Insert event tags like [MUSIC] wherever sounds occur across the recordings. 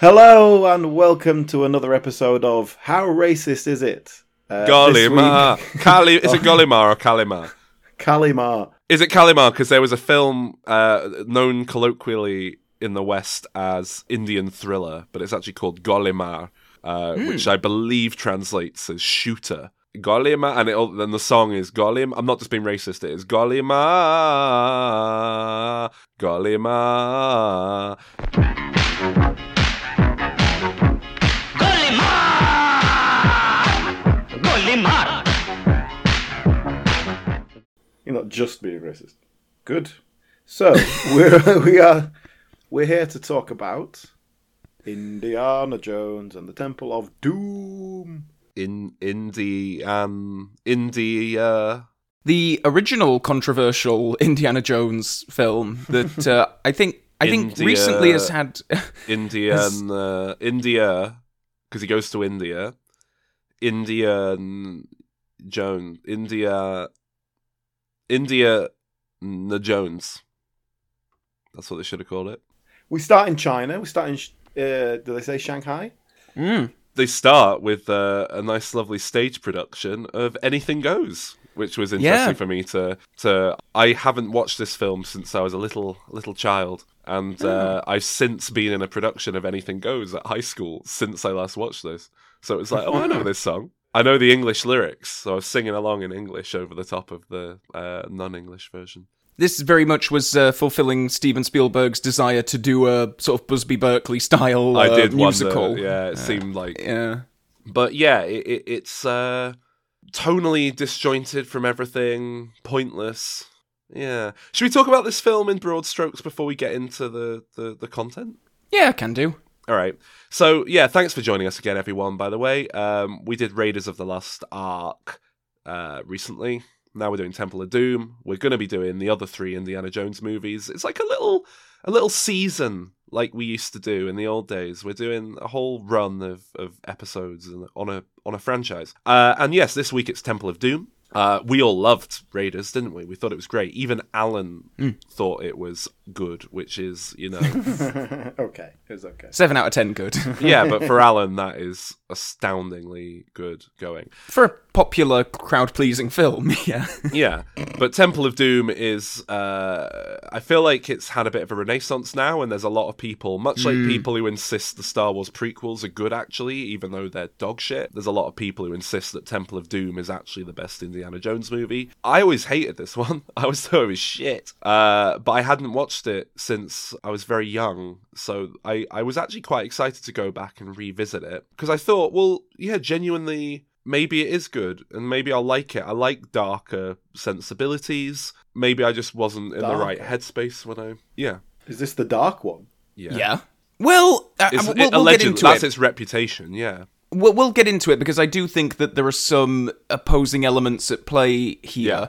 Hello and welcome to another episode of How Racist Is It? Uh, Golimar. week- [LAUGHS] Kali- is it [LAUGHS] Golimar or Kalimar? Kalimar. Is it Kalimar? Because there was a film uh, known colloquially in the West as Indian thriller, but it's actually called Golimar, uh, which I believe translates as shooter. Golimar, and it, then the song is Golim. I'm not just being racist. It is Golimar, Golimar. Golimar! You're not just being racist. Good. So [LAUGHS] we're we are we're here to talk about Indiana Jones and the Temple of Doom. In Indian India. the uh the original controversial Indiana Jones film that uh, [LAUGHS] I think I think recently has had Indian [LAUGHS] uh, India because he goes to India. Indian Jones, India, India, the Jones. That's what they should have called it. We start in China. We start in uh, do they say Shanghai? Mm. They start with uh, a nice, lovely stage production of Anything Goes, which was interesting Yeah. for me to to. I haven't watched this film since I was a little little child, and uh, I've since been in a production of Anything Goes at high school since I last watched this. So it's like, oh, I [LAUGHS] know this song. I know the English lyrics, so I was singing along in English over the top of the uh, non-English version. this very much was uh, fulfilling Steven Spielberg's desire to do a sort of Busby Berkeley style uh, I did musical. wonder. Yeah, it seemed like Yeah. but yeah, it, it, it's uh, tonally disjointed from everything, pointless. Yeah. Should we talk about this film in broad strokes before we get into the, the, the content? Yeah, I can do. All right. So yeah, thanks for joining us again, everyone. By the way, um, we did Raiders of the Lost Ark uh, recently. Now we're doing Temple of Doom. We're going to be doing the other three Indiana Jones movies. It's like a little a little season like we used to do in the old days. We're doing a whole run of, of episodes on a on a franchise. Uh, and yes, this week it's Temple of Doom. Uh, we all loved Raiders, didn't we? We thought it was great. Even Alan thought it was good, which is, you know, [LAUGHS] okay, it's okay. Seven out of ten, good yeah, but for Alan, that is astoundingly good going. for a popular, crowd-pleasing film. [LAUGHS] Yeah. Yeah, but Temple of Doom is. Uh, I feel like it's had a bit of a renaissance now, and there's a lot of people, much like people who insist the Star Wars prequels are good, actually, even though they're dog shit. There's a lot of people who insist that Temple of Doom is actually the best Indiana Jones movie. I always hated this [LAUGHS] one. I always thought it was shit. Uh, but I hadn't watched it since I was very young, so I, I was actually quite excited to go back and revisit it because I thought, well, yeah, genuinely maybe it is good and maybe I'll like it. I like darker sensibilities. Maybe I just wasn't in the right headspace when I yeah. Is this the dark one? Yeah. Yeah. Well, uh, It's, we'll, it- we'll get allegedly, into that's it. its reputation, yeah. We'll, we'll get into it because I do think that there are some opposing elements at play here.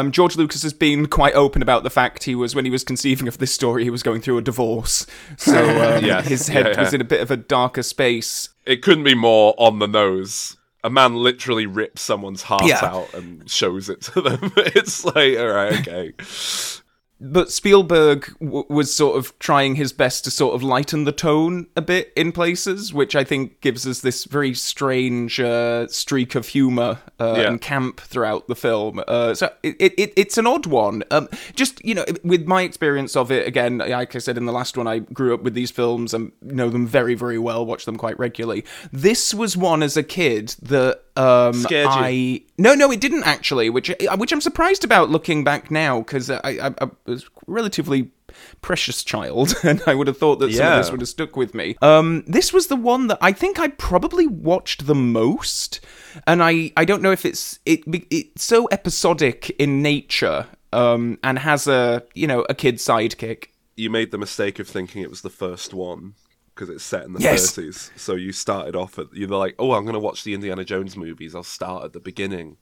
Um, George Lucas has been quite open about the fact he was when he was conceiving of this story, he was going through a divorce, so [LAUGHS] um, Yes. his head Yeah, yeah. was in a bit of a darker space. It couldn't be more on the nose. A man literally rips someone's heart Yeah. out and shows it to them. [LAUGHS] it's like, all right, okay. But Spielberg w- was sort of trying his best to sort of lighten the tone a bit in places, which I think gives us this very strange uh, streak of humor uh, Yeah. and camp throughout the film. Uh, so it, it, it's an odd one. Um, just you know, with my experience of it, again, like I said in the last one, I grew up with these films and know them very, very well. Watch them quite regularly. This was one as a kid that um, Scared you? I no, no, it didn't actually, which uh, which I'm surprised about looking back now because I, I, I was relatively precious child, [LAUGHS] and I would have thought that some of this would have stuck with me. Um, this was the one that I think I probably watched the most, and I I don't know if it's it it's so episodic in nature, um, and has a you know a kid sidekick. You made the mistake of thinking it was the first one because it's set in the Yes. 30s. So you started off at, you're like, oh, I'm going to watch the Indiana Jones movies. I'll start at the beginning.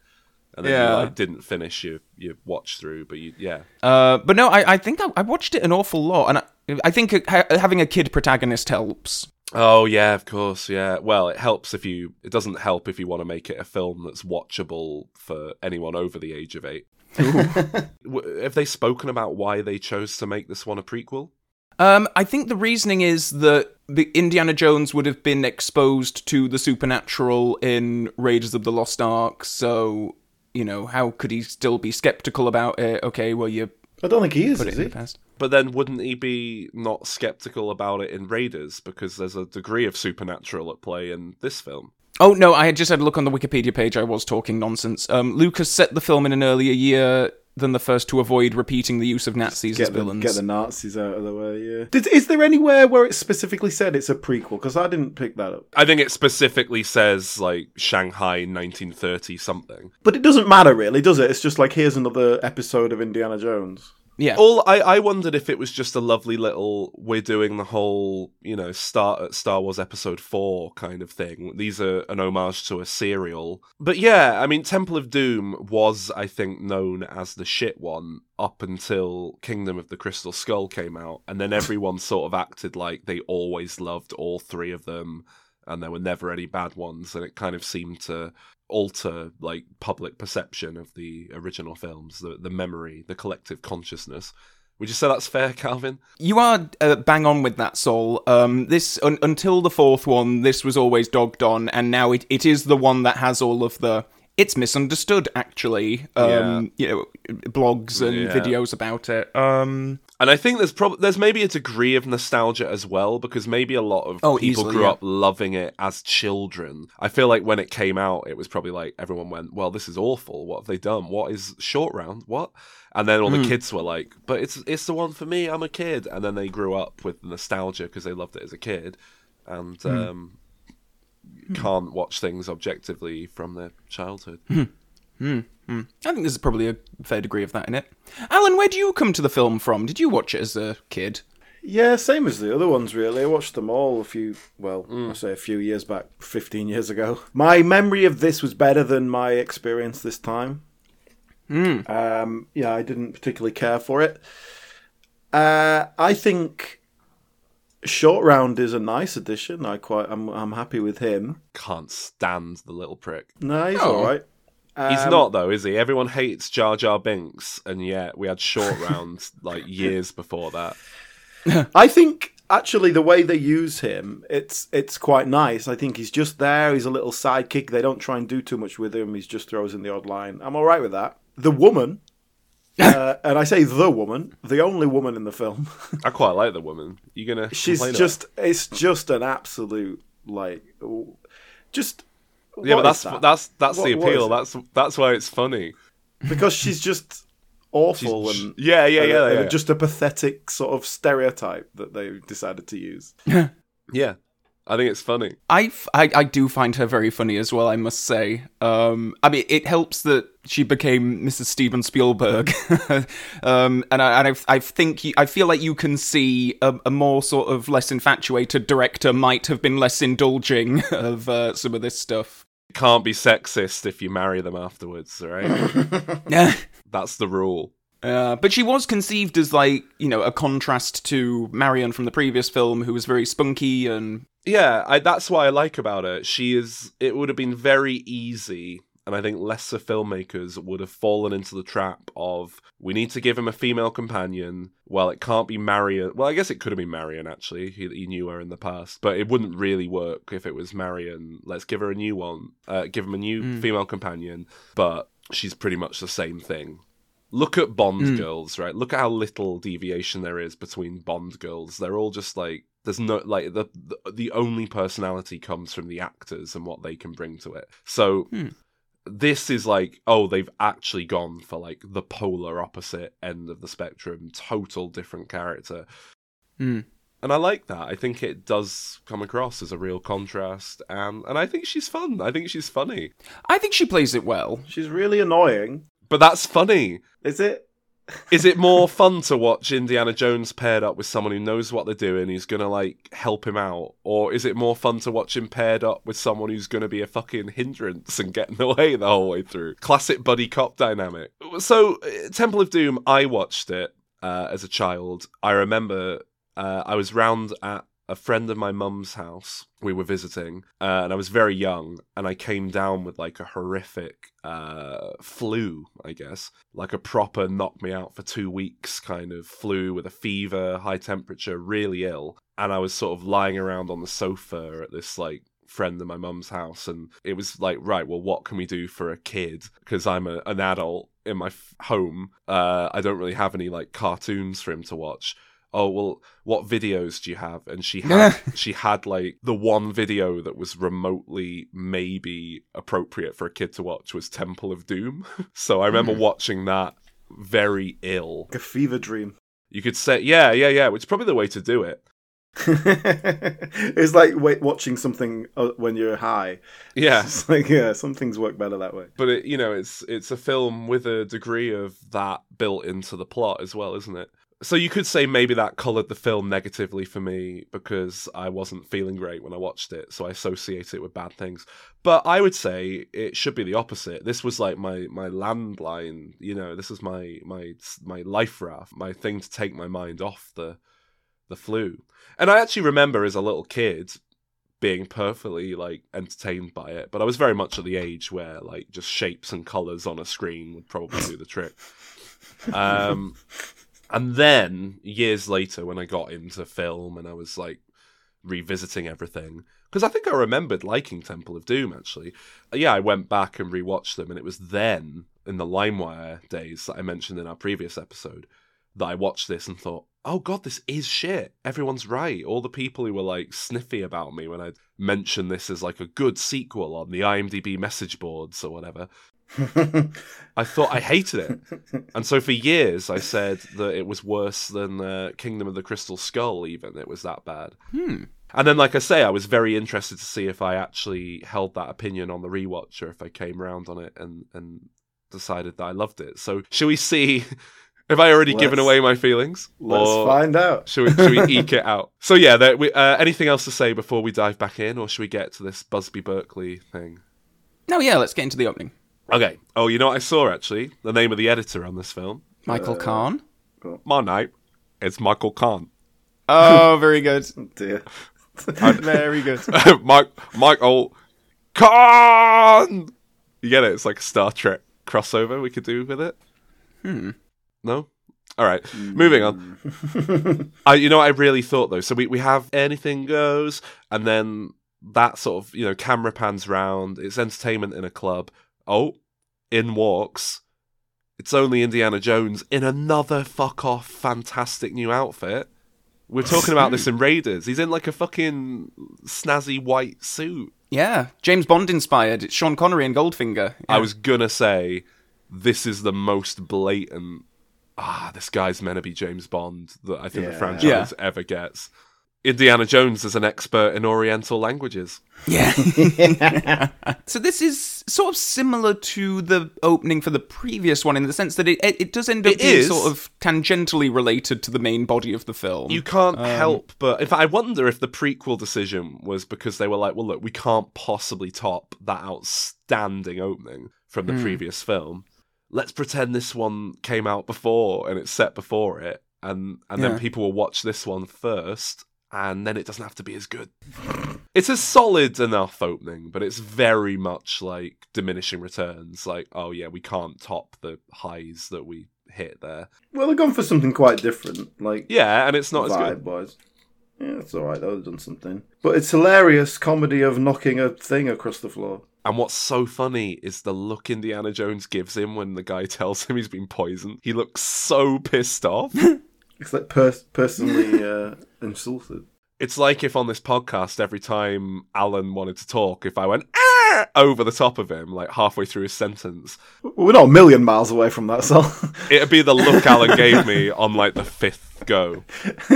And then Yeah. you like, didn't finish your, your watch through, but you, yeah. Uh, but no, I, I think I, I watched it an awful lot, and I, I think ha- having a kid protagonist helps. Oh yeah, of course, yeah. Well, it helps if you. It doesn't help if you want to make it a film that's watchable for anyone over the age of eight. [LAUGHS] Have they spoken about why they chose to make this one a prequel? Um, I think the reasoning is that the Indiana Jones would have been exposed to the supernatural in Raiders of the Lost Ark, so you know how could he still be skeptical about it? Okay, well you I don't think he is, put it is in he? the past. But then wouldn't he be not skeptical about it in Raiders because there's a degree of supernatural at play in this film? Oh no, I had just had a look on the Wikipedia page. I was talking nonsense. Um, Lucas set the film in an earlier year than the first to avoid repeating the use of Nazis as Get the, villains. get the Nazis out of the way, yeah. Did, is there anywhere where it specifically said it's a prequel? Because I didn't pick that up. I think it specifically says like Shanghai 1930 something. But it doesn't matter, really, does it? It's just like, here's another episode of Indiana Jones. Yeah. All I, I wondered if it was just a lovely little we're doing the whole you know start at Star Wars Episode Four kind of thing. These are an homage to a serial, but yeah, I mean Temple of Doom was I think known as the shit one up until Kingdom of the Crystal Skull came out, and then everyone [LAUGHS] sort of acted like they always loved all three of them, and there were never any bad ones, and it kind of seemed to alter like public perception of the original films, the the memory, the collective consciousness. Would you say that's fair, [LAUGHS] Calvin? You are uh, bang on with that, Saul. Um, this un- until the fourth one, this was always dogged on, and now it, it is the one that has all of the. It's misunderstood, actually. Um, You know, blogs and Yeah. videos about it. Um, And I think there's prob- there's maybe a degree of nostalgia as well because maybe a lot of Oh, people easily, grew yeah. up loving it as children. I feel like when it came out, it was probably like everyone went, "Well, this is awful. What have they done? What is short round? What?" And then Hmm. all the kids were like, "But it's it's the one for me. I'm a kid." And then they grew up with nostalgia because they loved it as a kid, and Hmm. um, can't watch things objectively from their childhood. I think there's probably a fair degree of that in it. Alan, where do you come to the film from? Did you watch it as a kid? Yeah, same as the other ones, really. I watched them all a few, well, I say a few years back, 15 years ago. My memory of this was better than my experience this time. Um, yeah, I didn't particularly care for it. Uh, I think Short Round is a nice addition. I quite, I'm, I'm happy with him. Can't stand the little prick. No, he's Oh. all right. He's Um, not though, is he? Everyone hates Jar Jar Binks, and yet we had short [LAUGHS] rounds like years before that. I think actually the way they use him, it's it's quite nice. I think he's just there. He's a little sidekick. They don't try and do too much with him. He just throws in the odd line. I'm all right with that. The woman, [LAUGHS] uh, and I say the woman, the only woman in the film. I quite like the woman. You gonna? She's just it's just an absolute like just. About- yeah, what but is that's that? that's that's the What- what appeal. That's that's why it's funny. because she's just awful She's- and yeah, yeah, and- yeah, and just a pathetic sort of stereotype that they decided to use. [LAUGHS] Yeah, I think it's funny. I, f- I, I do find her very funny as well, I must say. Um, I mean, it helps that she became Mrs. Steven Spielberg. [LAUGHS] um, and I, and I, I think, you, I feel like you can see a, a more sort of less infatuated director might have been less indulging [LAUGHS] of uh, some of this stuff. It can't be sexist if you marry them afterwards, right? [LAUGHS] Yeah. that's the rule. Uh, but she was conceived as like you know a contrast to Marion from the previous film, who was very spunky and Yeah, I, that's what I like about her. She is. It would have been very easy, and I think lesser filmmakers would have fallen into the trap of we need to give him a female companion. Well, it can't be Marion. Well, I guess it could have been Marion actually. He, he knew her in the past, but it wouldn't really work if it was Marion. Let's give her a new one. Uh, give him a new hmm. female companion, but she's pretty much the same thing. Look at Bond hmm. girls, right? Look at how little deviation there is between Bond girls. They're all just like there's no like the the, the only personality comes from the actors and what they can bring to it. So hmm. This is like oh they've actually gone for like the polar opposite end of the spectrum, total different character. Hmm. And I like that. I think it does come across as a real contrast, and and I think she's fun. I think she's funny, I think she plays it well. She's really annoying. but that's funny. Is it? Is it more fun to watch Indiana Jones paired up with someone who knows what they're doing, who's gonna like help him out, or is it more fun to watch him paired up with someone who's gonna be a fucking hindrance and get in the [LAUGHS] way the whole way through? Classic buddy cop dynamic. So, uh, Temple of Doom, I watched it uh, as a child. I remember uh, I was round at a friend of my mum's house. We were visiting, uh, and I was very young, and I came down with like a horrific uh, flu, I guess, like a proper knock me out for two weeks kind of flu with a fever, high temperature, really ill. And I was sort of lying around on the sofa at this like friend of my mum's house and it was like right well what can we do for a kid because i'm a, an adult in my f- home uh, i don't really have any like cartoons for him to watch oh well what videos do you have? And she had she had like the one video that was remotely maybe appropriate for a kid to watch was temple of doom. [LAUGHS] So i remember watching that very ill. Like a fever dream. you could say yeah yeah yeah which is probably the way to do it. [LAUGHS] It's like wait, watching something uh, when you're high. yeah. [LAUGHS] It's like yeah, some things work better that way. but it you know it's it's a film with a degree of that built into the plot as well isn't it so you could say maybe that colored the film negatively for me because i wasn't feeling great when i watched it so i associate it with bad things. But i would say it should be the opposite. This was like my my landline you know this is my my my life raft my thing to take my mind off the the flu. And i actually remember as a little kid being perfectly like entertained by it but i was very much at the age where like just shapes and colors on a screen would probably do the trick. [LAUGHS] Um and then years later when i got into film and i was like revisiting everything because i think i remembered liking temple of doom actually. Uh, yeah i went back and rewatched them and it was then in the limewire days that i mentioned in our previous episode that i watched this and thought oh god this is shit. Everyone's right. All the people who were like sniffy about me when i mentioned this as like a good sequel on the imdb message boards or whatever [LAUGHS] I thought I hated it, and so for years I said that it was worse than uh, Kingdom of the Crystal Skull. Even it was that bad. Hmm. And then, like I say, I was very interested to see if I actually held that opinion on the rewatch, or if I came around on it and and decided that I loved it. So, shall we see? [LAUGHS] Have I already given Let's- away my feelings? Let's find out. Should we, should we [LAUGHS] eke it out? So yeah, there, we, uh, anything else to say before we dive back in, or should we get to this Busby Berkeley thing? No, yeah, let's get into the opening. Okay. Oh, you know what I saw actually? The name of the editor on this film. Michael Kahn. My name is Michael Kahn. Oh, very good. [LAUGHS] Dear. [LAUGHS] Very good. [LAUGHS] Mike, Michael Kahn. You get it? It's like a Star Trek crossover we could do with it. Hmm. No. All right. Moving on. I, you know, what I really thought though. So we we have anything goes, and then that sort of you know camera pans round. It's entertainment in a club. Oh, in walks. It's only Indiana Jones in another fuck off fantastic new outfit. We're talking about this in [LAUGHS] Raiders. He's in like a fucking snazzy white suit. Yeah, James Bond inspired. It's Sean Connery and Goldfinger. I was gonna say this is the most blatant. Ah, this guy's meant to be James Bond that I think the Yeah. franchise ever gets. Indiana Jones is an expert in Oriental languages. Yeah. [LAUGHS] so this is sort of similar to the opening for the previous one in the sense that it it, it does end up It being is. sort of tangentially related to the main body of the film. You can't Um, help but. In fact, I wonder if the prequel decision was because they were like, well, look, we can't possibly top that outstanding opening from Hmm. the previous film. Let's pretend this one came out before and it's set before it, and and Yeah. then people will watch this one first, and then it doesn't have to be as good. It's a solid enough opening, but it's very much like diminishing returns. Like, oh yeah, we can't top the highs that we hit there. Well, they've gone for something quite different. Like Yeah, and it's not as good. wise. Yeah, it's all right. They've done something, but it's hilarious comedy of knocking a thing across the floor. And what's so funny is the look Indiana Jones gives him when the guy [LAUGHS] tells him he's been poisoned. He looks so pissed off. [LAUGHS] It's like pers- personally [LAUGHS] uh, insulted. it's like if on this podcast, every time Alan wanted to talk, if I went ah! over the top of him, like halfway through his sentence, We're not a million miles away from that, so [LAUGHS] it'd be the look Alan gave me on like the fifth go. [LAUGHS]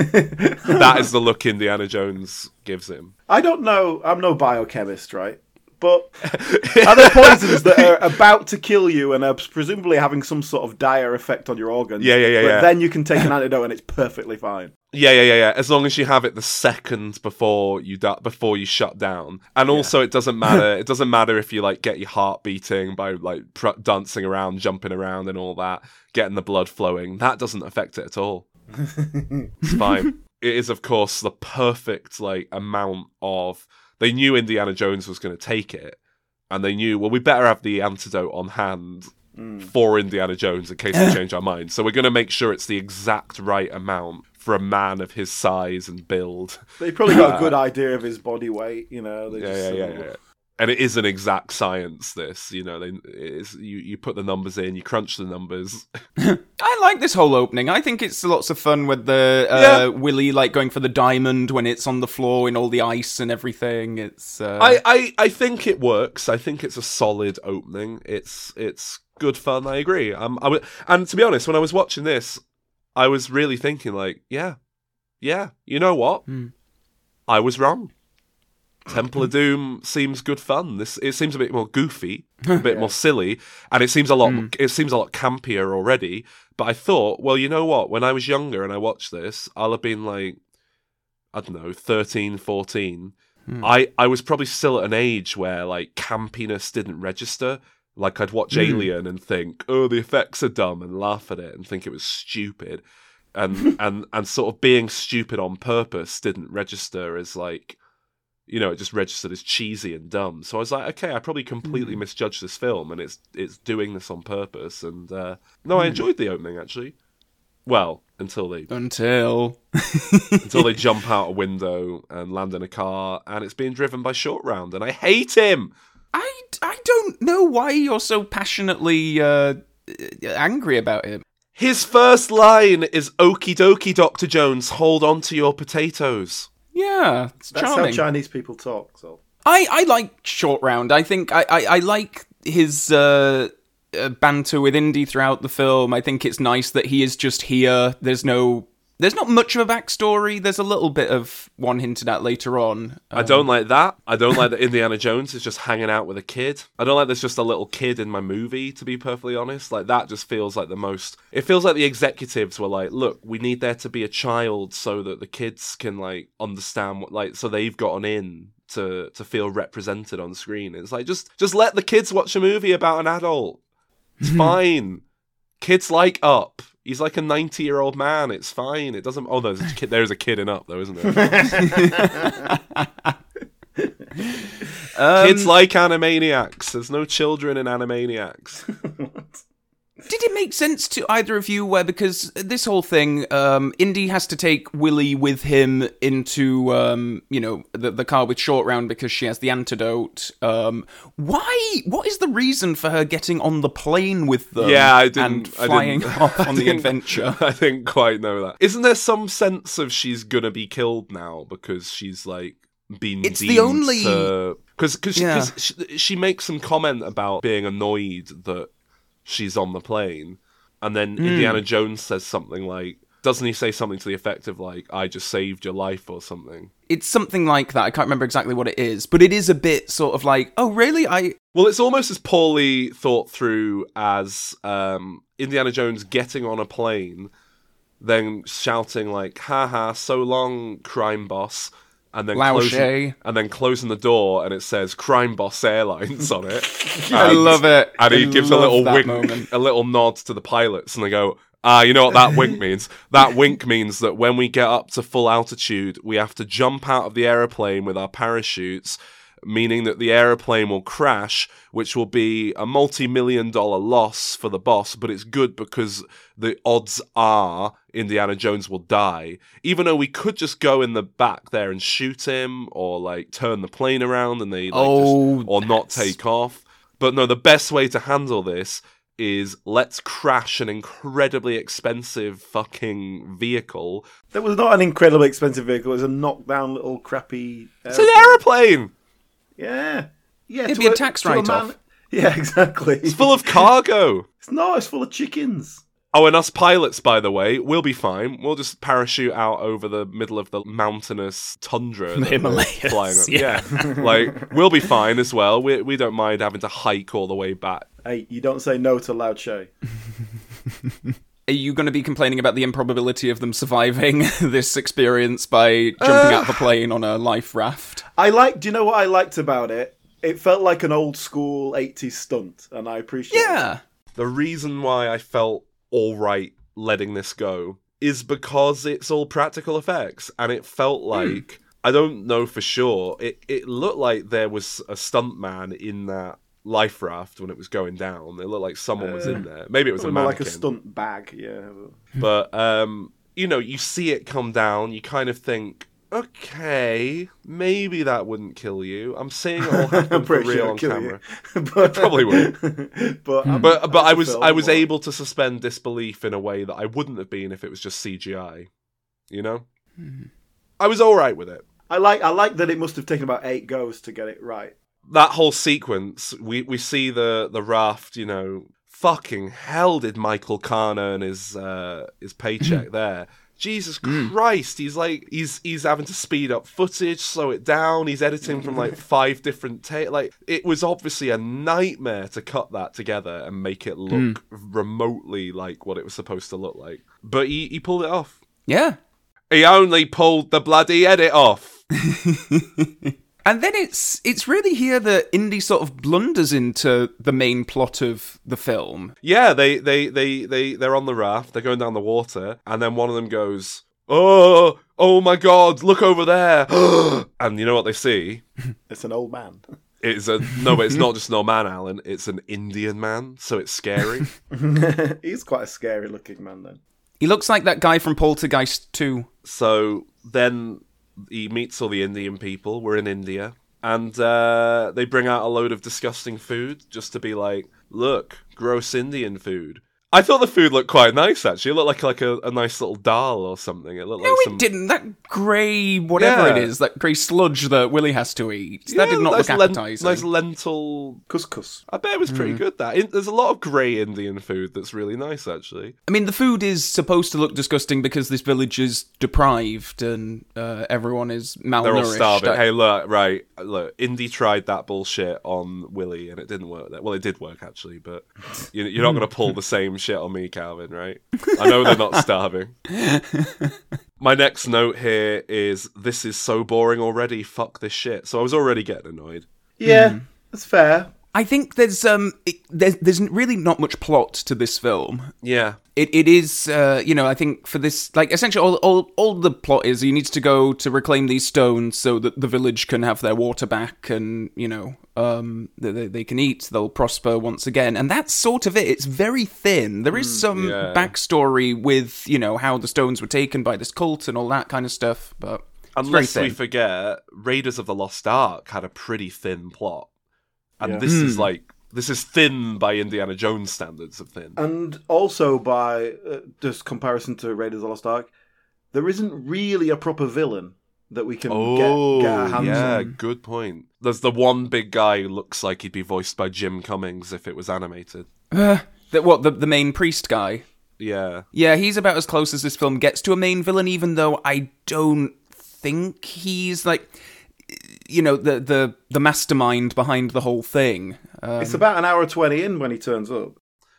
That is the look Indiana Jones gives him. I don't know. I'm no biochemist, right? But [LAUGHS] are there poisons that are about to kill you and are presumably having some sort of dire effect on your organs? Yeah, yeah, yeah, But yeah. then you can take an antidote and it's perfectly fine. Yeah, yeah, yeah, yeah. As long as you have it the second before you da- before you shut down, and also it doesn't matter. it doesn't matter if you like get your heart beating by like pr- dancing around, jumping around, and all that, getting the blood flowing. That doesn't affect it at all. [LAUGHS] it's fine. it is of course the perfect like amount of they knew Indiana Jones was going to take it and they knew well we better have the antidote on hand mm. for Indiana Jones in case we [LAUGHS] change our mind. So we're going to make sure it's the exact right amount for a man of his size and build. They probably got a [LAUGHS] good idea of his body weight, you know. Yeah, just yeah, sort yeah, yeah. And it is an exact science. This, you know, they it's, you you put the numbers in, you crunch the numbers. [LAUGHS] I like this whole opening. I think it's lots of fun with the uh, Yeah. Willie like going for the diamond when it's on the floor in all the ice and everything. It's uh, I, I I think it works. I think it's a solid opening. It's it's good fun. I agree. Um, I w- and to be honest, when I was watching this, I was really thinking like, yeah, yeah. You know what? Hmm. I was wrong. Temple of Doom seems good fun. This it seems a bit more goofy, [LAUGHS] a bit more silly, and it seems a lot Hmm. it seems a lot campier already. But I thought, well, you know what? When I was younger and I watched this, I'll have been like, I don't know, 13, 14. I I was probably still at an age where like campiness didn't register. Like I'd watch Alien and think, oh, the effects are dumb, and laugh at it and think it was stupid, and [LAUGHS] and and sort of being stupid on purpose didn't register as like you know, it just registered as cheesy and dumb. So I was like, okay, I probably completely misjudged this film, and it's it's doing this on purpose. And uh, no, I enjoyed the opening actually. Well, until they until [LAUGHS] until they jump out a window and land in a car, and it's being driven by Short Round, and I hate him. I, I don't know why you're so passionately uh, angry about him. His first line is "Okie dokie, Doctor Jones, hold on to your potatoes." Yeah, it's That's charming. how Chinese people talk. So I, I like Short Round. I think I, I, I like his uh, uh, banter with Indy throughout the film. I think it's nice that he is just here. There's no, there's not much of a backstory. There's a little bit of one hinted at later on. I don't um, like that. I don't like that Indiana Jones is just hanging out with a kid. I don't like there's just a little kid in my movie, to be perfectly honest. Like, that just feels like the most. It feels like the executives were like, look, we need there to be a child so that the kids can, like, understand what, like, so they've gotten in to to feel represented on screen. It's like, just just let the kids watch a movie about an adult. It's [LAUGHS] fine. Kids like Up. He's like a 90 year old man. It's fine. It doesn't. Oh, there's a kid. There's a kid in Up, though, isn't there? [LAUGHS] [LAUGHS] Um, Kids like Animaniacs. There's no children in Animaniacs. [LAUGHS] Did it make sense to either of you where because this whole thing, um, Indy has to take Willie with him into um, you know, the the car with Short Round because she has the antidote. Um, why what is the reason for her getting on the plane with them yeah, I didn't. and I flying [LAUGHS] didn't, off on the adventure? [LAUGHS] I didn't quite know that. Isn't there some sense of she's gonna be killed now because she's like been It's the only- because because Yeah. she, she makes some comment about being annoyed that she's on the plane, and then Hmm. Indiana Jones says something like. Doesn't he say something to the effect of like "I just saved your life" or something? It's something like that. I can't remember exactly what it is, but it is a bit sort of like, oh really? I Well, it's almost as poorly thought through as um, Indiana Jones getting on a plane, then shouting like "Ha ha, so long, crime boss," and then Lao closing, and then closing the door, and it says "Crime Boss Airlines" on it. [LAUGHS] I love it. And he I gives a little wink, moment. a little nod to the pilots, and they go. Ah, you know what that wink means? That [LAUGHS] wink means that when we get up to full altitude, we have to jump out of the aeroplane with our parachutes, meaning that the aeroplane will crash, which will be a multi million dollar loss for the boss, but it's good because the odds are Indiana Jones will die. Even though we could just go in the back there and shoot him, or like turn the plane around and they like Oh, just, or not take off. But no, the best way to handle this is let's crash an incredibly expensive fucking vehicle. that was not an incredibly expensive vehicle. It was a knockdown little crappy. It's an aeroplane. Yeah, yeah. It'd to be a tax write-off. [LAUGHS] Yeah, exactly. It's full of cargo. [LAUGHS] It's not. It's full of chickens. Oh, and us pilots, by the way, we'll be fine. We'll just parachute out over the middle of the mountainous tundra. that we're Himalayas, Flying up. yeah. Yeah. [LAUGHS] like, we'll be fine as well. We, we don't mind having to hike all the way back. Hey, you don't say no to Lao Che. Are you going to be complaining about the improbability of them surviving [LAUGHS] this experience by jumping out of a uh, plane on a life raft? I like. Do you know what I liked about it? It felt like an old school '80s stunt, and I appreciate. it. Yeah. The reason why I felt all right letting this go is because it's all practical effects, and it felt hmm. like I don't know for sure. It it looked like there was a stuntman in that life raft when it was going down. It looked like someone was in there. Maybe it was a More mannequin. like a stunt bag, yeah. [LAUGHS] but um, you know, you see it come down. You kind of think. Okay, maybe that wouldn't kill you. I'm seeing it all [LAUGHS] happen I'm for real sure on kill camera. you. [LAUGHS] but, Probably would. but I'm- But but as I a was I was well, able to suspend disbelief in a way that I wouldn't have been if it was just CGI. You know, I was all right with it. I like I like that it must have taken about eight goes to get it right. That whole sequence, we we see the the raft. You know, fucking hell, did Michael Kahn earn his uh, his paycheck mm-hmm. there? Jesus mm. Christ, he's like he's he's having to speed up footage, slow it down. He's editing from like [LAUGHS] five different ta- like it was obviously a nightmare to cut that together and make it look mm. remotely like what it was supposed to look like. But he he pulled it off. Yeah. He only pulled the bloody edit off. [LAUGHS] And then it's it's really here that Indy sort of blunders into the main plot of the film. Yeah, they they they they they're on the raft. They're going down the water, and then one of them goes, "Oh, oh my God! Look over there!" [GASPS] and you know what they see? [LAUGHS] It's an old man. It's a no, but it's not [LAUGHS] just an old man, Alan. It's an Indian man, so it's scary. [LAUGHS] He's quite a scary looking man then. He looks like that guy from Poltergeist 2. so then he meets all the Indian people. We're in India, and uh, they bring out a load of disgusting food just to be like, "Look, gross Indian food." I thought the food looked quite nice. Actually, it looked like like a, a nice little dal or something. It looked No, like it some didn't. That grey, whatever Yeah. it is, that grey sludge that Willie has to eat. that did not nice look len- appetizing. nice lentil. Couscous. I bet it was Hmm. pretty good. That In- there's a lot of grey Indian food that's really nice. Actually, I mean, the food is supposed to look disgusting because this village is deprived and uh, everyone is malnourished. they're all starving. I- Hey, look, right, look. Indy tried that bullshit on Willie, and it didn't work. Well, it did work actually, but [LAUGHS] you- you're not going to pull the same shit on me, Calvin. Right? I know they're not [LAUGHS] starving. My next note here is this is so boring already. Fuck this shit. So I was already getting annoyed. Yeah, mm. that's fair. I think there's um it, there's there's really not much plot to this film. Yeah, It it is uh you know I think for this like essentially all all all the plot is he needs to go to reclaim these stones so that the village can have their water back and you know um they, they, they can eat they'll prosper once again and that's sort of it. It's very thin. There is some yeah. backstory with you know how the stones were taken by this cult and all that kind of stuff, but Unless we forget, Raiders of the Lost Ark had a pretty thin plot, and Yeah. this is Hmm. like this is thin by Indiana Jones standards of thin. And also by uh, just comparison to Raiders of the Lost Ark, there isn't really a proper villain that we can oh, get, get our hands yeah, on. good point. There's the one big guy who looks like he'd be voiced by Jim Cummings if it was animated. Uh, that what the the main priest guy. Yeah, Yeah, he's about as close as this film gets to a main villain, even though I don't think he's like, you know, the the the mastermind behind the whole thing. Um, It's about an hour twenty in when he turns up.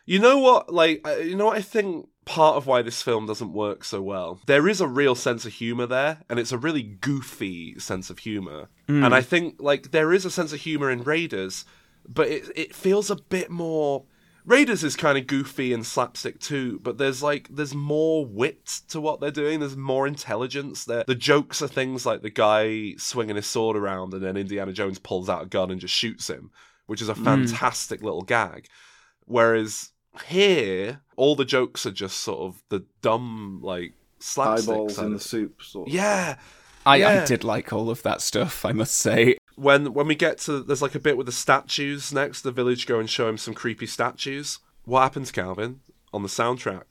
you know what? Like, uh, you know what I think. Part of why this film doesn't work so well, there is a real sense of humor there, and it's a really goofy sense of humor. And I think like there is a sense of humor in Raiders, but it it feels a bit more. Raiders is kind of goofy and slapstick too, but there's like there's more wit to what they're doing. There's more intelligence. There, the jokes are things like the guy swinging his sword around, and then Indiana Jones pulls out a gun and just shoots him, which is a hmm. fantastic little gag. Whereas here, all the jokes are just sort of the dumb like slapstick Eyeballs in the soup. Sort of. yeah. I, yeah. I did like all of that stuff, I must say. When when we get to there's like a bit with the statues next, the village go and show him some creepy statues. What happens, Calvin? On the soundtrack.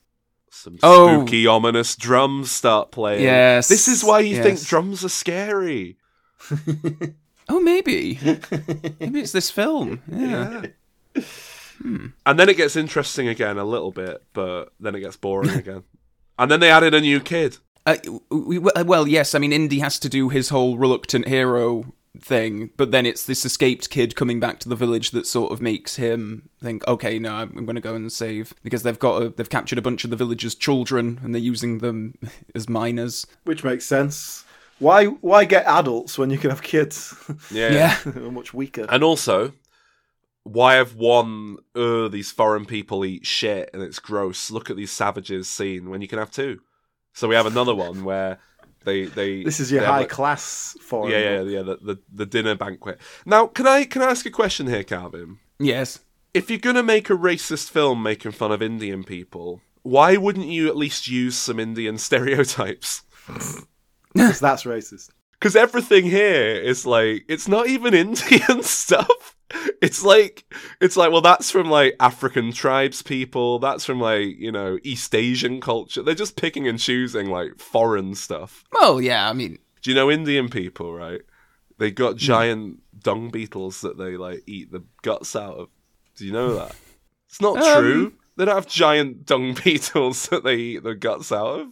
Some Oh. spooky, ominous drums start playing. Yes, This is why you think drums are scary. [LAUGHS] Oh, maybe, maybe it's this film. Yeah. And then it gets interesting again a little bit, but then it gets boring [LAUGHS] again. And then they added a new kid. Uh, we, well, yes. I mean, Indy has to do his whole reluctant hero thing, but then it's this escaped kid coming back to the village that sort of makes him think, okay, no, I'm going to go and save because they've got a, they've captured a bunch of the villagers' children and they're using them [LAUGHS] as miners. Which makes sense. Why why get adults when you can have kids? Yeah. [LAUGHS] Yeah. They're much weaker. And also, why have one, uh, these foreign people eat shit and it's gross? Look at these savages scene when you can have two. So we have another one where they they This is your high like- class foreign. yeah yeah yeah the, the the dinner banquet. Now can I can I ask a question here, Calvin? Yes. If you're gonna make a racist film making fun of Indian people, why wouldn't you at least use some Indian [LAUGHS] stereotypes? 'Cause that's racist. [LAUGHS] Because everything here is like it's not even [LAUGHS] Indian stuff. It's like it's like well that's from like African tribes people. That's from like you know East Asian culture. They're just picking and choosing like foreign stuff. oh yeah. I mean, Do you know Indian people right? They got giant dung beetles that they like eat the guts out of. Do you know that? It's not Um, true. They don't have giant dung [LAUGHS] beetles that they eat the guts out of.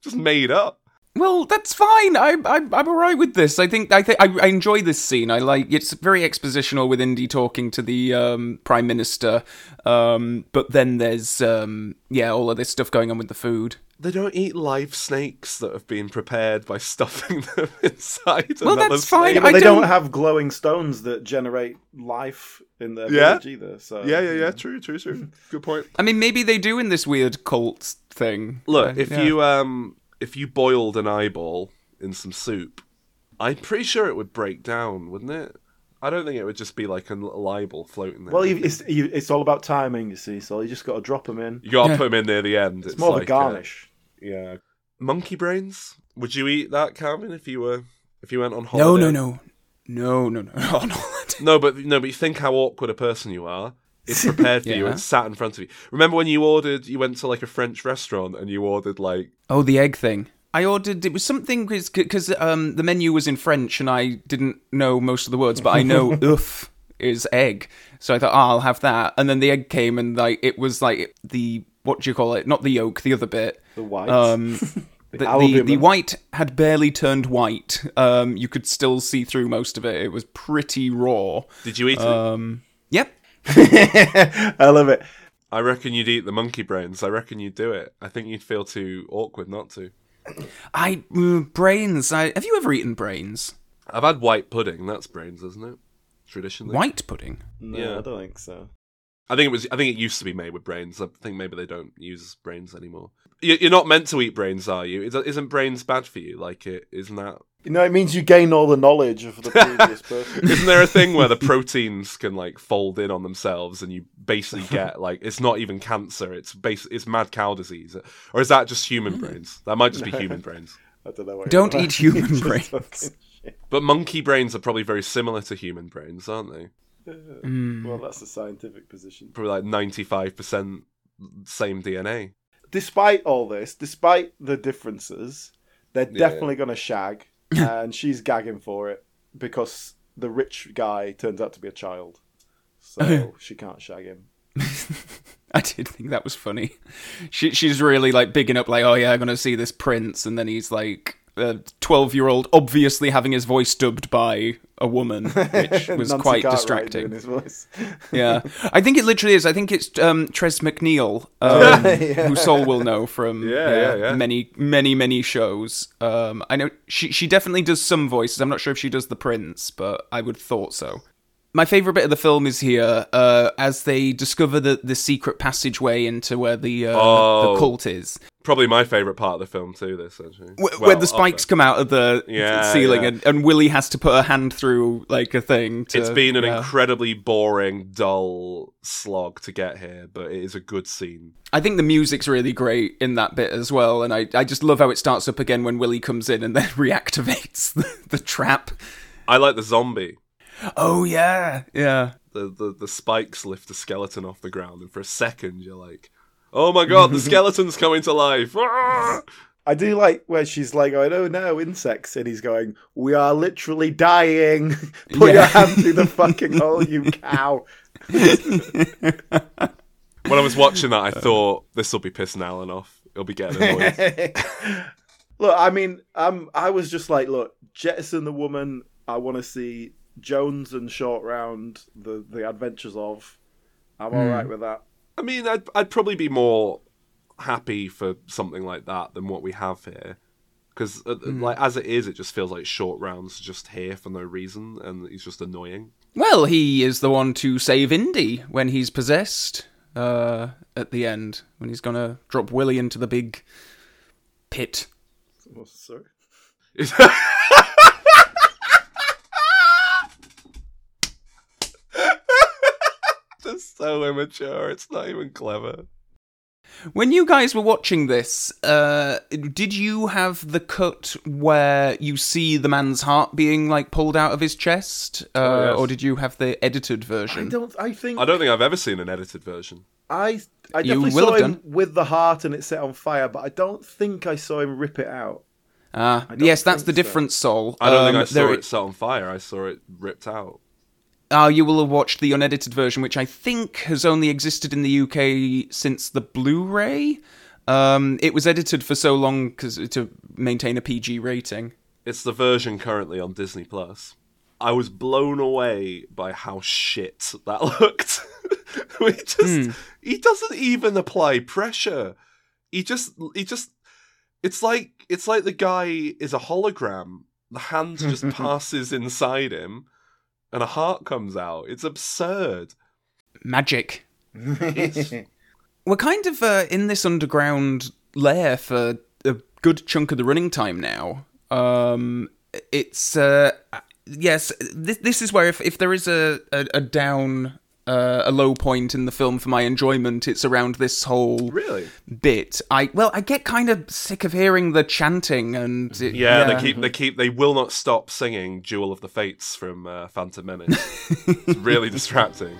Just made up. Well, that's fine. I, I, I'm all right with this. I think I think I, I enjoy this scene. I like it's very expositional with Indy talking to the um, prime minister. Um, but then there's um, yeah, all of this stuff going on with the food. They don't eat live snakes that have been prepared by stuffing [LAUGHS] them inside. Well, another that's fine. snake. But I they don't- don't... have glowing stones that generate life in their Yeah. village either. So Yeah, yeah, yeah. True, true, true. Good point. I mean, maybe they do in this weird cult thing. Look, Uh, if yeah. you um, if you boiled an eyeball in some soup, I'm pretty sure it would break down, wouldn't it? I don't think it would just be like a little eyeball floating there. Well, you, it's you, it's all about timing, you see. So you just got to drop them in. you gotta Yeah. put them in near the end. It's, It's more of a like, uh, garnish. yeah, monkey brains. Would you eat that, Calvin, if you were if you went on holiday? no, no, no, no, no, no. No. No, but no, but you think how awkward a person you are. It's prepared for you. Yeah. It's sat in front of you. Remember when you ordered? You went to like a French restaurant and you ordered like Oh, the egg thing. I ordered. It was something because um, the menu was in French and I didn't know most of the words, but I know [LAUGHS] "oeuf" is egg, so I thought, oh, I'll have that. And then the egg came, and like it was like the what do you call it? Not the yolk, the other bit. The white. Um, [LAUGHS] the, the, the white had barely turned white. Um, you could still see through most of it. It was pretty raw. Did you eat it? Um, yep. [LAUGHS] I love it. I reckon you'd eat the monkey brains. I reckon you'd do it. I think you'd feel too awkward not to. I mm, brains. I, have you ever eaten brains? I've had white pudding. That's brains, isn't it? Traditionally, White pudding. No, Yeah. I don't think so. I think it was. I think it used to be made with brains. I think maybe they don't use brains anymore. You- You're not meant to eat brains, are you? Isn't brains bad for you? Like it isn't that? You know, it means you gain all the knowledge of the previous [LAUGHS] person. Isn't there a thing where the proteins can like fold in on themselves, and you basically [LAUGHS] get like it's not even cancer. It's base. It's mad cow disease, or is that just human mm. brains? That might just be human brains. [LAUGHS] I don't know. What Don't you're eat human brains. But monkey brains are probably very similar to human brains, aren't they? Uh, mm. Well, that's the scientific position. Probably like ninety five percent same DNA. Despite all this, despite the differences, they're Yeah. definitely going to shag, [COUGHS] and she's gagging for it because the rich guy turns out to be a child, so she can't shag him. [LAUGHS] I did think that was funny. She she's really like bigging up, like, oh yeah, I'm gonna see this prince, and then he's like a twelve year old, obviously having his voice dubbed by a woman, which [LAUGHS] was quite Cartwright distracting. his voice. Yeah, I think it literally is. I think it's um, Tress MacNeille, [LAUGHS] um, Yeah. who Sol will know from Yeah, yeah, yeah. many, many, many shows. Um, I know she she definitely does some voices. I'm not sure if she does the prince, but I would thought so. My favorite bit of the film is here uh, as they discover the the secret passageway into where the uh, Oh. the cult is, Probably my favorite part of the film too. This actually, where, Well, where the spikes come out of the Yeah, ceiling, yeah. and, and Willie has to put her hand through like a thing. To, It's been an yeah. incredibly boring, dull slog to get here, but it is a good scene. I think the music's really great in that bit as well, and I, I just love how it starts up again when Willie comes in and then [LAUGHS] reactivates the, the trap. I like the zombie. Oh yeah, yeah. The, the the spikes lift the skeleton off the ground, and for a second you're like, "Oh my god, the [LAUGHS] skeleton's coming to life!" Ah! [LAUGHS] I do like where she's like, "Oh no, no, insects," and he's going, "We are literally dying. [LAUGHS] Put your Yeah. hand through the fucking hole, you cow." when I was watching that, I thought this will be pissing Alan off. He'll be getting annoyed. look, I mean, um, I was just like, look, jettison the woman. I want to see Jones and Short Round, the the adventures of. I'm all right with that. I mean, I'd I'd probably be more happy for something like that than what we have here. Because, uh, like, as it is, it just feels like short rounds just here for no reason, and he's just annoying. Well, he is the one to save Indy when he's possessed. Uh, at the end, when he's gonna drop Willie into the big pit. Oh, sorry. [LAUGHS] [LAUGHS] Just so immature. It's not even clever. When you guys were watching this, uh, did you have the cut where you see the man's heart being like pulled out of his chest, uh, Oh, yes. or did you have the edited version? I version? don't. I think I don't think I've ever seen an edited version. I. I You definitely will saw have him done. with the heart and it set on fire, but I don't think I saw him rip it out. Ah, don't yes, that's the think so. difference, Sol. I don't think Um, I saw there- it set on fire. I saw it ripped out. Oh, you will have watched the unedited version, which I think has only existed in the UK since the Blu-ray. Um, it was edited for so long 'cause- to maintain a PG rating. It's the version currently on Disney Plus. I was blown away by how shit that [LAUGHS] looked. we just he doesn't even apply pressure. He just he just it's like it's like the guy is a hologram. The hand just [LAUGHS] passes inside him and a heart comes out. It's absurd. Magic. It's [LAUGHS] We're kind of uh, in this underground lair for a good chunk of the running time now. Um, it's uh, yes, this this is where if, if there is a a, a down. Uh, a low point in the film for my enjoyment. It's around this whole really bit. I well, I get kind of sick of hearing the chanting and it- yeah, They keep they keep they will not stop singing "Duel of the Fates" from uh, Phantom Menace. [LAUGHS] it's really distracting.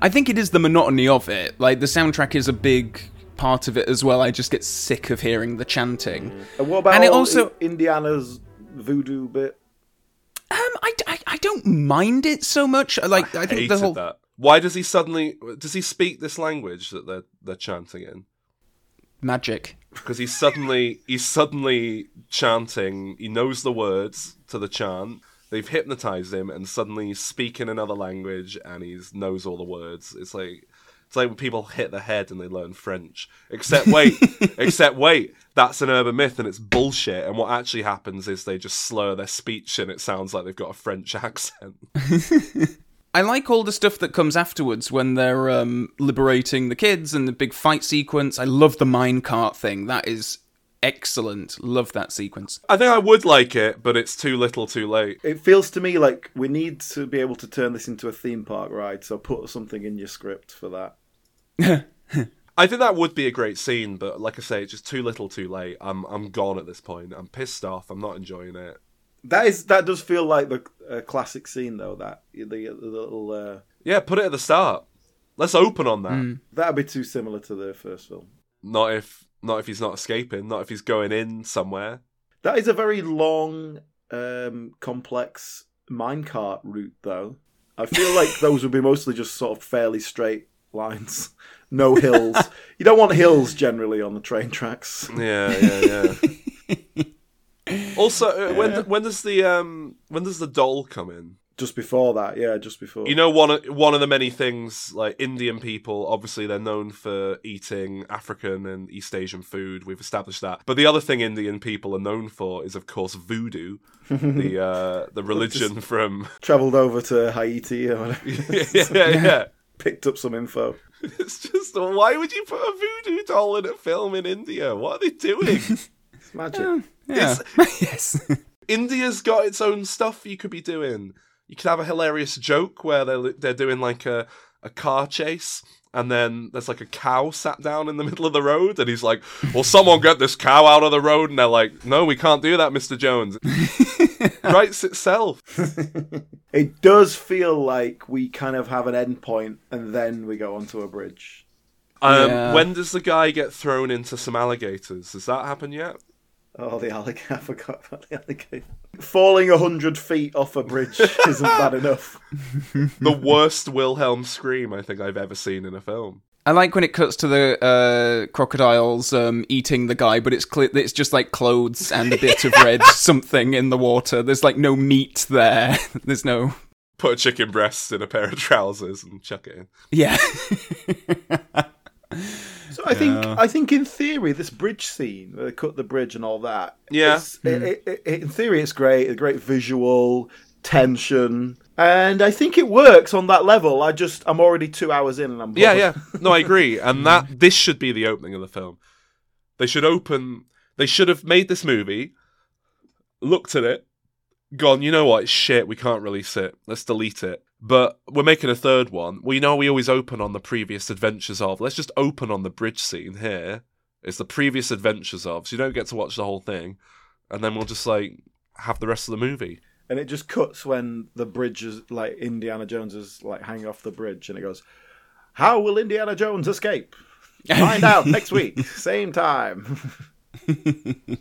I think it is the monotony of it. Like the soundtrack is a big part of it as well. I just get sick of hearing the chanting. And what about And it also- Indiana's voodoo bit? Um, I, I, I don't mind it so much. Like I, think hated the whole that. Why does he suddenly does he speak this language that they're they're chanting in? magic. Because he's suddenly he's suddenly chanting. He knows the words to the chant. They've hypnotized him, and suddenly he's speaking another language, and he knows all the words. It's like it's like when people hit the head and they learn French. Except wait, [LAUGHS] except wait, that's an urban myth, and it's bullshit. And what actually happens is they just slur their speech, and it sounds like they've got a French [LAUGHS] accent. I like all the stuff that comes afterwards when they're um, liberating the kids and the big fight sequence. I love the minecart thing. That is excellent. Love that sequence. I think I would like it, but it's too little, too late. It feels to me like we need to be able to turn this into a theme park ride, so put something in your script for that. [LAUGHS] I think that would be a great scene, but like I say, it's just too little, too late. I'm I'm gone at this point. I'm pissed off. I'm not enjoying it. That is that does feel like the uh, classic scene though. That the, the little uh, Yeah, put it at the start. Let's open on that. Mm. that'd be too similar to the first film. Not if not if he's not escaping. Not if he's going in somewhere. That is a very long, um, complex minecart route, though. I feel like [LAUGHS] those would be mostly just sort of fairly straight lines, [LAUGHS] no hills. you don't want hills generally on the train tracks. Yeah, yeah, yeah. [LAUGHS] also, uh, when when does the um when does the doll come in? Just before that, yeah, just before. You know, one of, one of the many things like Indian people, obviously they're known for eating African and East Asian food. We've established that. But the other thing Indian people are known for is, of course, voodoo, [LAUGHS] the uh, the religion from travelled over to Haiti or whatever, [LAUGHS] yeah, yeah, yeah. [LAUGHS] picked up some info. It's just why would you put a voodoo doll in a film in India? What are they doing? It's magic. Yeah. yes. India's got its own stuff you could be doing. You could have a hilarious joke where they're they're doing like a a car chase. And then there's like a cow sat down in the middle of the road, and he's like, "Well, [LAUGHS] someone get this cow out of the road." And they're like, "No, we can't do that, Mister Jones." [LAUGHS] Writes itself. [LAUGHS] It does feel like we kind of have an end point and then we go onto a bridge. Um, Yeah. When does the guy get thrown into some alligators? Has that happened yet? Oh, the alligator! [LAUGHS] I forgot about the alligator. Falling a hundred feet off a bridge [LAUGHS] isn't bad enough. The worst Wilhelm scream I think I've ever seen in a film. I like when it cuts to the uh, crocodiles um, eating the guy, but it's clear it's just like clothes and a bit of [LAUGHS] red something in the water. There's like no meat there. There's no. Put a chicken breast in a pair of trousers and chuck it in. Yeah. So I think I think in theory this bridge scene, where they cut the bridge and all that. Yeah. it's- mm-hmm. it- it- it- in theory, it's great. A great visual tension, and I think it works on that level. I just I'm already two hours in and I'm Yeah, bored. yeah. No, I agree. [LAUGHS] And that this should be the opening of the film. They should open. They should have made this movie, looked at it, gone. You know what? It's shit. We can't release it. Let's delete it. But we're making a third one. Well, you know we always open on the previous adventures of. Let's just open on the bridge scene here. It's the previous adventures of, so you don't get to watch the whole thing, and then we'll just like have the rest of the movie. and it just cuts when the bridge is like Indiana Jones is like hanging off the bridge, and it goes, "How will Indiana Jones escape? Find out [LAUGHS] next week, same time." [LAUGHS]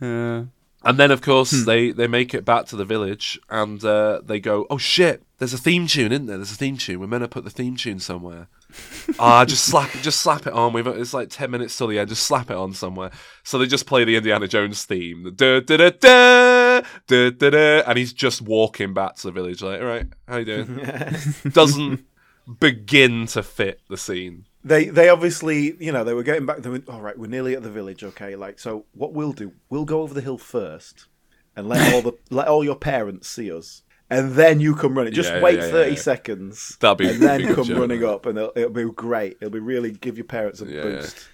Uh, And then, of course, they, they make it back to the village and uh, they go, "Oh shit! There's a theme tune, isn't there? There's a theme tune. We're meant to put the theme tune somewhere. [LAUGHS] Ah, just slap it. Just slap it on. We've it's like ten minutes till the end. Just slap it on somewhere. So they just play the Indiana Jones theme, the da da da da da da da, and he's just walking back to the village. Like, all right, how you doing? [LAUGHS] Doesn't begin to fit the scene. they they obviously you know they were getting back. They went, all right, we're nearly at the village. Okay, like so, what we'll do, we'll go over the hill first, and let all the [LAUGHS] let all your parents see us, and then you come running. Just Yeah, wait yeah, yeah, thirty yeah. seconds, That'd be- and then come joke, running right? up, and it'll, it'll be great. It'll be really give your parents a Yeah, boost.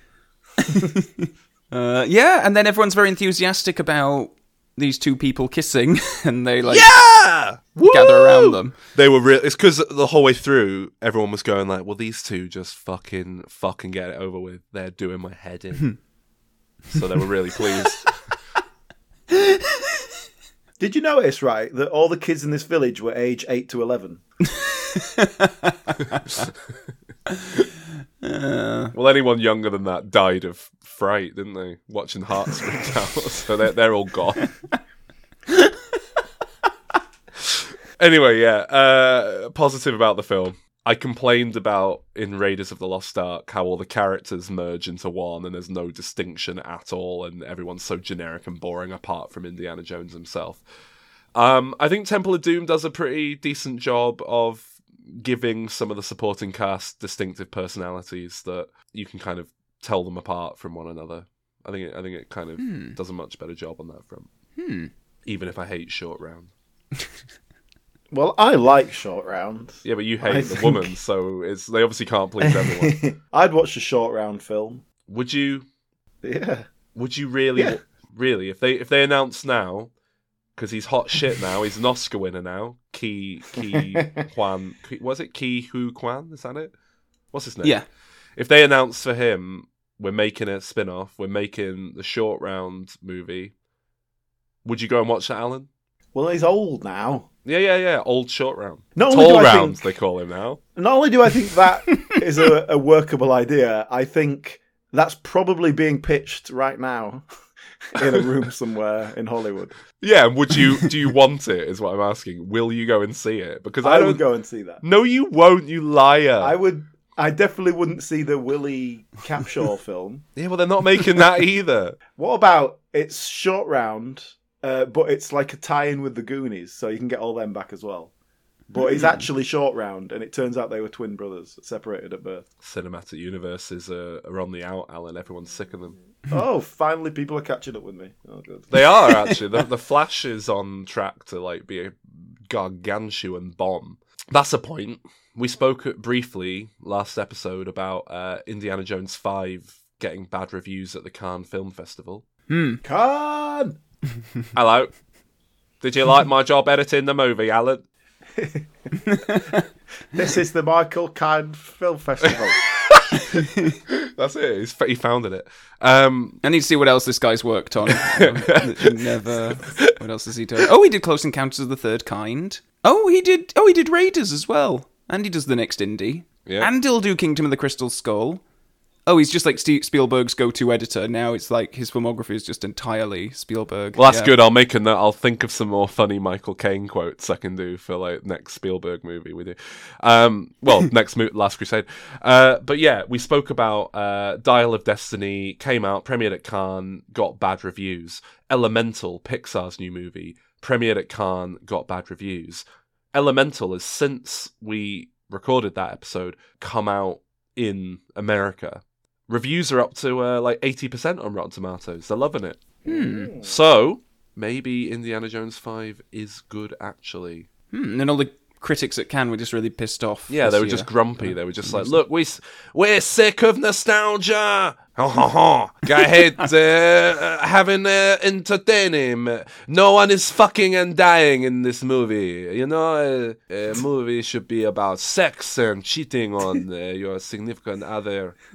[LAUGHS] uh, yeah, and then everyone's very enthusiastic about these two people kissing, [LAUGHS] and they like Yeah, gather around them. They were real. It's because the whole way through, everyone was going like, "Well, these two just fucking fucking get it over with. They're doing my head in." Hmm. so they were really pleased. [LAUGHS] Did you notice right that all the kids in this village were age eight to eleven? [LAUGHS] well, anyone younger than that died of fright, didn't they? Watching hearts rip [LAUGHS] out, so they're they're all gone. Anyway, yeah. Uh, positive about the film. I complained about in Raiders of the Lost Ark how all the characters merge into one and there's no distinction at all, and everyone's so generic and boring apart from Indiana Jones himself. Um, I think Temple of Doom does a pretty decent job of giving some of the supporting cast distinctive personalities that you can kind of tell them apart from one another. I think it, I think it kind of does a much better job on that front. Hmm. Even if I hate Short Round. [LAUGHS] Well, I like Short rounds. Yeah, but you hate I the think- woman, so it's they obviously can't please everyone. [LAUGHS] I'd watch a Short Round film. would you? Yeah. Would you really? Yeah. Really? If they if they announce now, because he's hot shit now, he's an Oscar winner now. Ki Ki [LAUGHS] Kwan, was it Ki Hu Kwan? Is that it? What's his name? Yeah. If they announce for him, we're making a spin off. We're making the short round movie. Would you go and watch that, Alan? Well, he's old now. Yeah, yeah, yeah. Old short round. Not Tall rounds, think- they call him now. Not only do I think that [LAUGHS] is a, a workable idea, I think that's probably being pitched right now in a room [LAUGHS] somewhere in Hollywood. Yeah, would you? do you want it? Is what I'm asking. Will you go and see it? Because I, I don't. would go and see that. No, you won't. You liar. I would. I definitely wouldn't see the Willie Capshaw [LAUGHS] film. Yeah, well, they're not making that either. What about it's short round, uh, but it's like a tie-in with the Goonies, so you can get all them back as well. But Hmm. it's actually short round, and it turns out they were twin brothers, separated at birth. Cinematic universes are, are on the out, Alan. Everyone's sick of them. [LAUGHS] oh, finally, people are catching up with me. Oh, good. They are actually. the, [LAUGHS] the Flash is on track to like be a gargantuan bomb. That's a point. We spoke briefly last episode about uh, Indiana Jones Five getting bad reviews at the Cannes Film Festival. Hmm. Khan! Hello. Did you like my job editing the movie, Alan? [LAUGHS] This is the Michael Kahn Film Festival. [LAUGHS] That's it. He's, he founded it. Um, I need to see what else this guy's worked on. [LAUGHS] Never. What else has he done? Oh, he did Close Encounters of the Third Kind. Oh, he did. Oh, he did Raiders as well. And he does the next indie. Yeah. And he'll do Kingdom of the Crystal Skull. Oh, he's just like Ste Spielberg's go-to editor. Now it's like his filmography is just entirely Spielberg. well, that's Yeah. good. I'll make a note. I'll think of some more funny Michael Caine quotes I can do for like next Spielberg movie with you. Um, well, [LAUGHS] next mo- Last Crusade. Uh, but yeah, we spoke about uh, Dial of Destiny. Came out, premiered at Cannes, got bad reviews. Elemental, Pixar's new movie, premiered at Cannes, got bad reviews. Elemental has since we recorded that episode come out in America. Reviews are up to uh, like 80% on Rotten Tomatoes. They're loving it. Hmm. So, maybe Indiana Jones 5 is good actually. Hmm. And all the critics at Cannes were just really pissed off. Yeah, they were year. just grumpy. They were just like, "Look, we we're sick of nostalgia. [LAUGHS] Ha ha ha! I hate uh, having uh, entertaining. No one is fucking and dying in this movie. You know, uh, a movie should be about sex and cheating on uh, [LAUGHS] your significant other. [LAUGHS]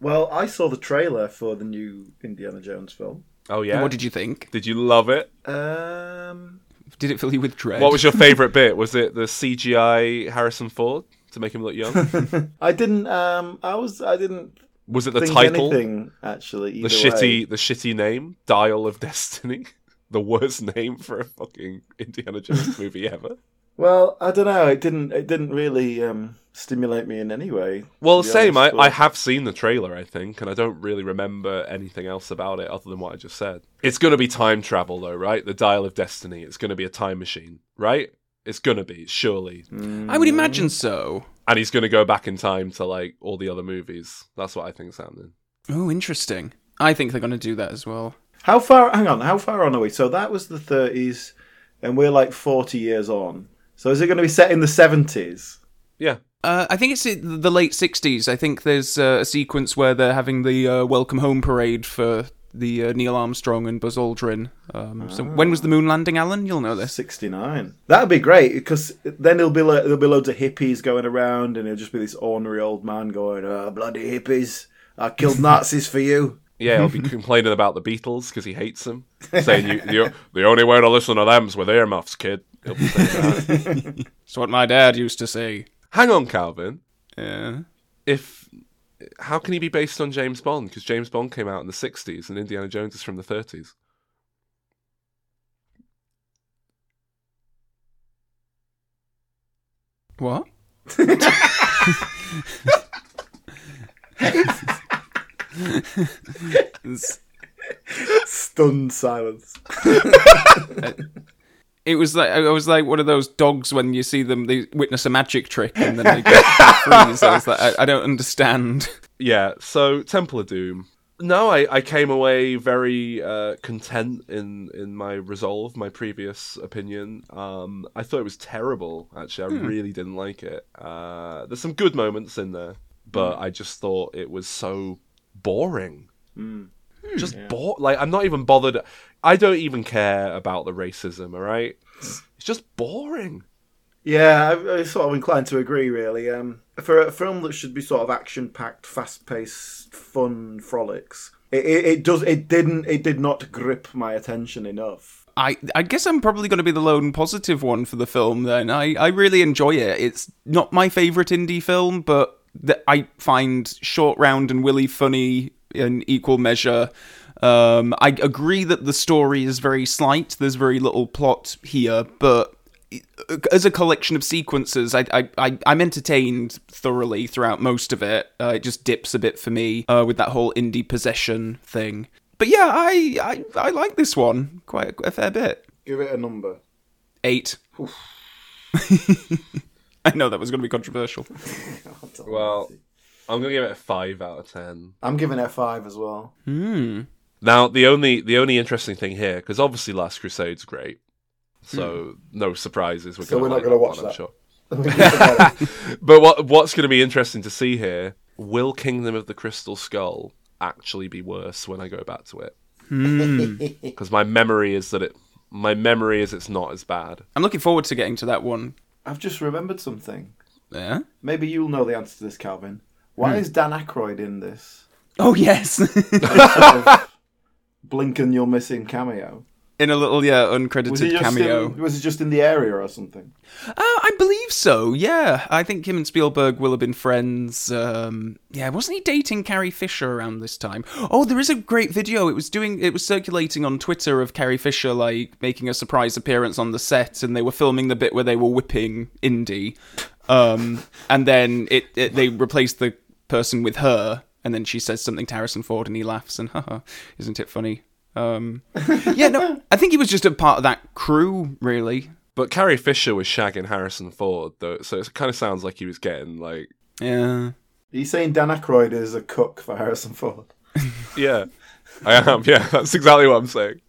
Well, I saw the trailer for the new Indiana Jones film. Oh yeah. And What did you think? Did you love it? Um, Did it fill you with dread? What was your favorite bit? Was it the CGI Harrison Ford to make him look young? [LAUGHS] I didn't. Um, I was. I didn't Was it the think title? anything actually. the shitty way. the shitty name dial of destiny [LAUGHS] the worst name for a fucking indiana jones movie ever Well, I don't know. It didn't. It didn't really um, stimulate me in any way. well same honest, I, but- I have seen the trailer i think and i don't really remember anything else about it other than what i just said it's going to be time travel though right the dial of destiny it's going to be a time machine right it's going to be surely Mm. I would imagine so. and he's going to go back in time to like all the other movies that's what i think's happening Oh, interesting. I think they're going to do that as well. How far? Hang on. How far on are we? So that was the 30s, and we're like 40 years on. So is it going to be set in the 70s? yeah Uh, I think it's the late 60s. I think there's uh, a sequence where they're having the uh, welcome home parade for the uh, Neil Armstrong and Buzz Aldrin. Um, So when was the moon landing, Alan? You'll know this. 69. That'd be great because then there'll be like, there'll be loads of hippies going around, and it'll just be this ornery old man going, "Oh, bloody hippies! I killed Nazis for you." [LAUGHS] Yeah, he'll be complaining about the Beatles because he hates them, saying you, you, the only way to listen to them's with earmuffs, kid. He'll be that. It's what my dad used to say. Hang on, Calvin. Yeah. If how can he be based on James Bond? Because James Bond came out in the '60s and Indiana Jones is from the '30s. What? [LAUGHS] Stunned silence. [LAUGHS] it was like I was like one of those dogs when you see them they witness a magic trick and then they get [LAUGHS] freeze. I was like, I, I don't understand. Yeah. So Temple of Doom. No, I, I came away very uh, content in, in my resolve, my previous opinion. Um, I thought it was terrible. Actually, I really didn't like it. Uh, there's some good moments in there, but I just thought it was so boring. Just bore. Like I'm not even bothered. I don't even care about the racism. All right, it's just boring. Yeah, I, I'm sort of inclined to agree. Really, um, for a film that should be sort of action-packed, fast-paced, fun frolics, it, it, it does. It didn't. It did not grip my attention enough. I I guess I'm probably going to be the lone positive one for the film. Then I I really enjoy it. It's not my favorite indie film, but that I find Short Round and Willie funny in equal measure. Um, I agree that the story is very slight. There's very little plot here, but as a collection of sequences, I, I, I I'm entertained thoroughly throughout most of it. Uh, it just dips a bit for me uh, with that whole indie possession thing. But yeah, I, I I like this one quite a fair bit. Give it a number. Eight. [LAUGHS] I know that was going to be controversial. Well, I'm gonna give it a five out of ten. I'm giving it a five as well. Hmm. Now, the only the only interesting thing here, because obviously Last Crusade's great, hmm. so no surprises. We're So gonna we're not gonna watch one, I'm that. sure. [LAUGHS] But what what's going to be interesting to see here? Will Kingdom of the Crystal Skull actually be worse when I go back to it? Hmm. [LAUGHS] Because my memory is that it. My memory is it's not as bad. I'm looking forward to getting to that one. I've just remembered something. Yeah. Maybe you'll know the answer to this, Calvin. Why hmm. is Dan Aykroyd in this? Oh yes. Sort of Blink and you're missing cameo. in a little yeah uncredited just cameo. In, was it just in the area or something? Uh, I believe so. Yeah, I think him and Spielberg will have been friends. Um, yeah, wasn't he dating Carrie Fisher around this time? Oh, there is a great video. It was doing. It was circulating on Twitter of Carrie Fisher like making a surprise appearance on the set, and they were filming the bit where they were whipping Indy, um, and then it, it they replaced the person with her, and then she says something to Harrison Ford, and he laughs, and haha, isn't it funny? Um, [LAUGHS] yeah, no, I think he was just a part of that crew, really. But Carrie Fisher was shagging Harrison Ford, though, so it kind of sounds like he was getting like, Yeah. Are you saying Dan Aykroyd is a cook for Harrison Ford? [LAUGHS] yeah, I am. Yeah, [LAUGHS] that's exactly what I'm saying.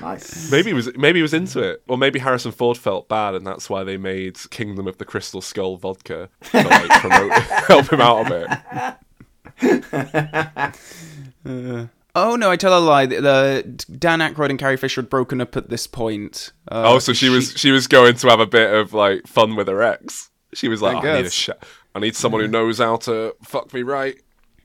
Nice. Maybe he was maybe he was into it, or maybe Harrison Ford felt bad, and that's why they made Kingdom of the Crystal Skull vodka to like promote, help him out a bit. Uh, [LAUGHS] oh no, I tell a lie. The, the Dan Aykroyd and Carrie Fisher had broken up at this point. Uh, Oh, so she was she was going to have a bit of like fun with her ex. She was like, I I, need a guess. sh- I need someone who knows how to fuck me right.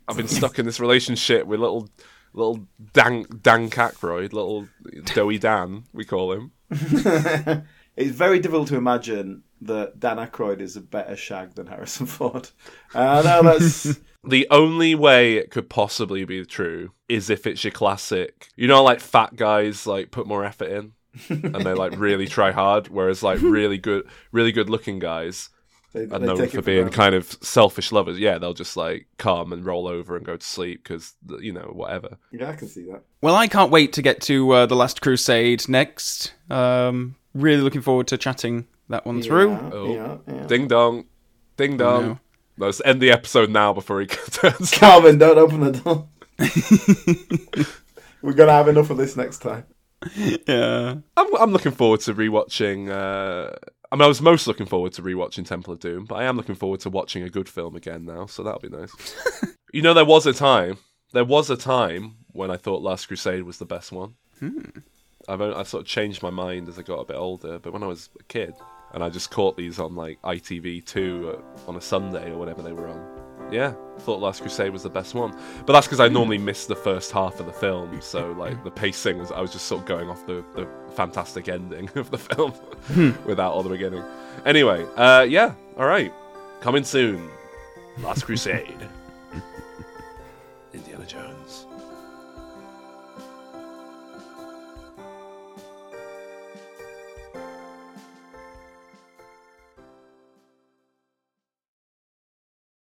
I've been stuck in this relationship with little little Dan Dan Aykroyd, little doughy Dan, we call him. [LAUGHS] It's very difficult to imagine that Dan Aykroyd is a better shag than Harrison Ford. Uh, no, that's [LAUGHS] The only way it could possibly be true is if it's your classic, you know, like fat guys like put more effort in [LAUGHS] and they like really try hard, whereas like really good, really good looking guys they, are known for being granted. kind of selfish lovers. Yeah, they'll just like come and roll over and go to sleep because you know whatever. Yeah, I can see that. Well, I can't wait to get to uh, the Last Crusade next. Um, really looking forward to chatting that one through. Oh. yeah, yeah. Ding dong, ding dong. Know. Let's end the episode now before he [LAUGHS] turns. [LAUGHS] Calvin, don't open the door. [LAUGHS] We're gonna have enough of this next time. Yeah. I'm, I'm looking forward to rewatching. Uh, I mean, I was most looking forward to rewatching Temple of Doom, but I am looking forward to watching a good film again now, so that'll be nice. you know, there was a time, there was a time when I thought Last Crusade was the best one. I've only, I sort of changed my mind as I got a bit older, but when I was a kid, and I just caught these on like ITV two uh, on a Sunday or whatever they were on. Yeah, thought Last Crusade was the best one, but that's because I normally miss the first half of the film, so like the pacing was I was just sort of going off the, the fantastic ending [LAUGHS] of the film without all the beginning. Anyway, uh, yeah, all right, coming soon, Last [LAUGHS] Crusade.